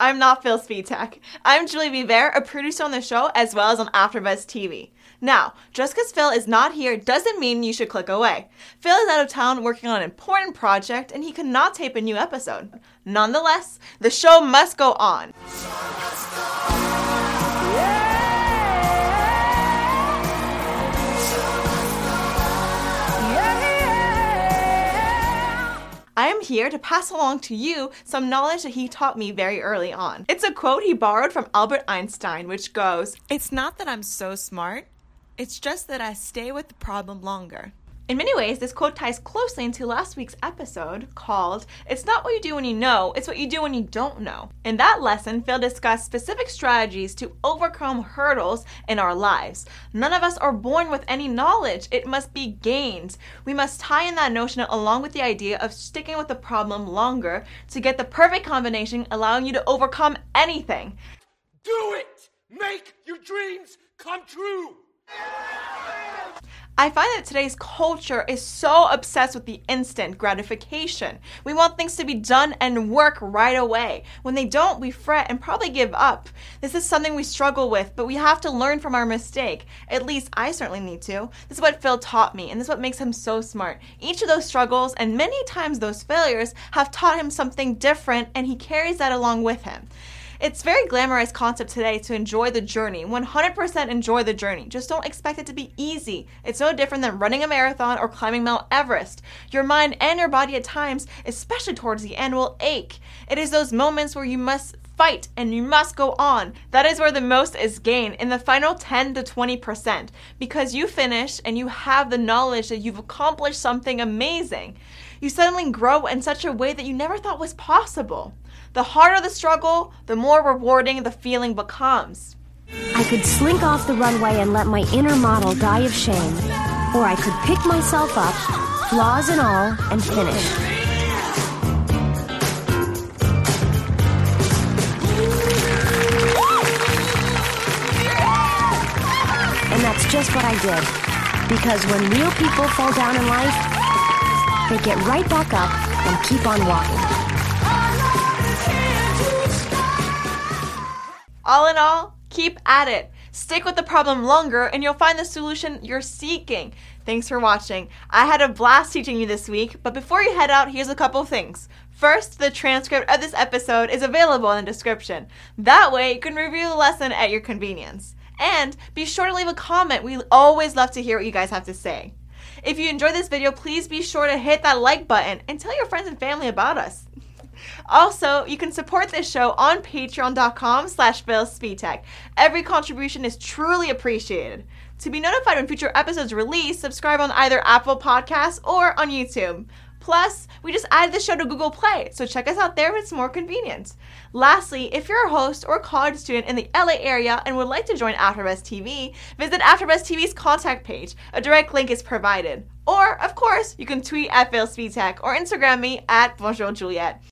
I'm not Phil Svitek. I'm Juliet Vibert, a producer on the show as well as on AfterBuzz TV. Now, just because Phil is not here doesn't mean you should click away. Phil is out of town working on an important project and he could not tape a new episode. Nonetheless, the show must go on. I am here to pass along to you some knowledge that he taught me very early on. It's a quote he borrowed from Albert Einstein, which goes It's not that I'm so smart, it's just that I stay with the problem longer. In many ways, this quote ties closely into last week's episode called It's Not What You Do When You Know, It's What You Do When You Don't Know. In that lesson, Phil discussed specific strategies to overcome hurdles in our lives. None of us are born with any knowledge, it must be gained. We must tie in that notion along with the idea of sticking with the problem longer to get the perfect combination, allowing you to overcome anything. Do it! Make your dreams come true! I find that today's culture is so obsessed with the instant gratification. We want things to be done and work right away. When they don't, we fret and probably give up. This is something we struggle with, but we have to learn from our mistake. At least I certainly need to. This is what Phil taught me, and this is what makes him so smart. Each of those struggles, and many times those failures, have taught him something different, and he carries that along with him. It's very glamorized concept today to enjoy the journey. 100% enjoy the journey. Just don't expect it to be easy. It's no different than running a marathon or climbing Mount Everest. Your mind and your body at times, especially towards the end, will ache. It is those moments where you must fight and you must go on. That is where the most is gained in the final 10 to 20% because you finish and you have the knowledge that you've accomplished something amazing. You suddenly grow in such a way that you never thought was possible. The harder the struggle, the more rewarding the feeling becomes. I could slink off the runway and let my inner model die of shame, or I could pick myself up, flaws and all, and finish. Just what I did. Because when real people fall down in life, they get right back up and keep on walking. All in all, keep at it. Stick with the problem longer and you'll find the solution you're seeking. Thanks for watching. I had a blast teaching you this week, but before you head out, here's a couple things. First, the transcript of this episode is available in the description. That way, you can review the lesson at your convenience. And be sure to leave a comment. We always love to hear what you guys have to say. If you enjoyed this video, please be sure to hit that like button and tell your friends and family about us. Also, you can support this show on patreon.com slash philsvitek. Every contribution is truly appreciated. To be notified when future episodes release, subscribe on either Apple Podcasts or on YouTube. Plus, we just added the show to Google Play, so check us out there if it's more convenient. Lastly, if you're a host or college student in the LA area and would like to join AfterBuzz TV, visit AfterBuzz TV's contact page. A direct link is provided. Or, of course, you can tweet at Svitek or Instagram me at Bonjour Juliet.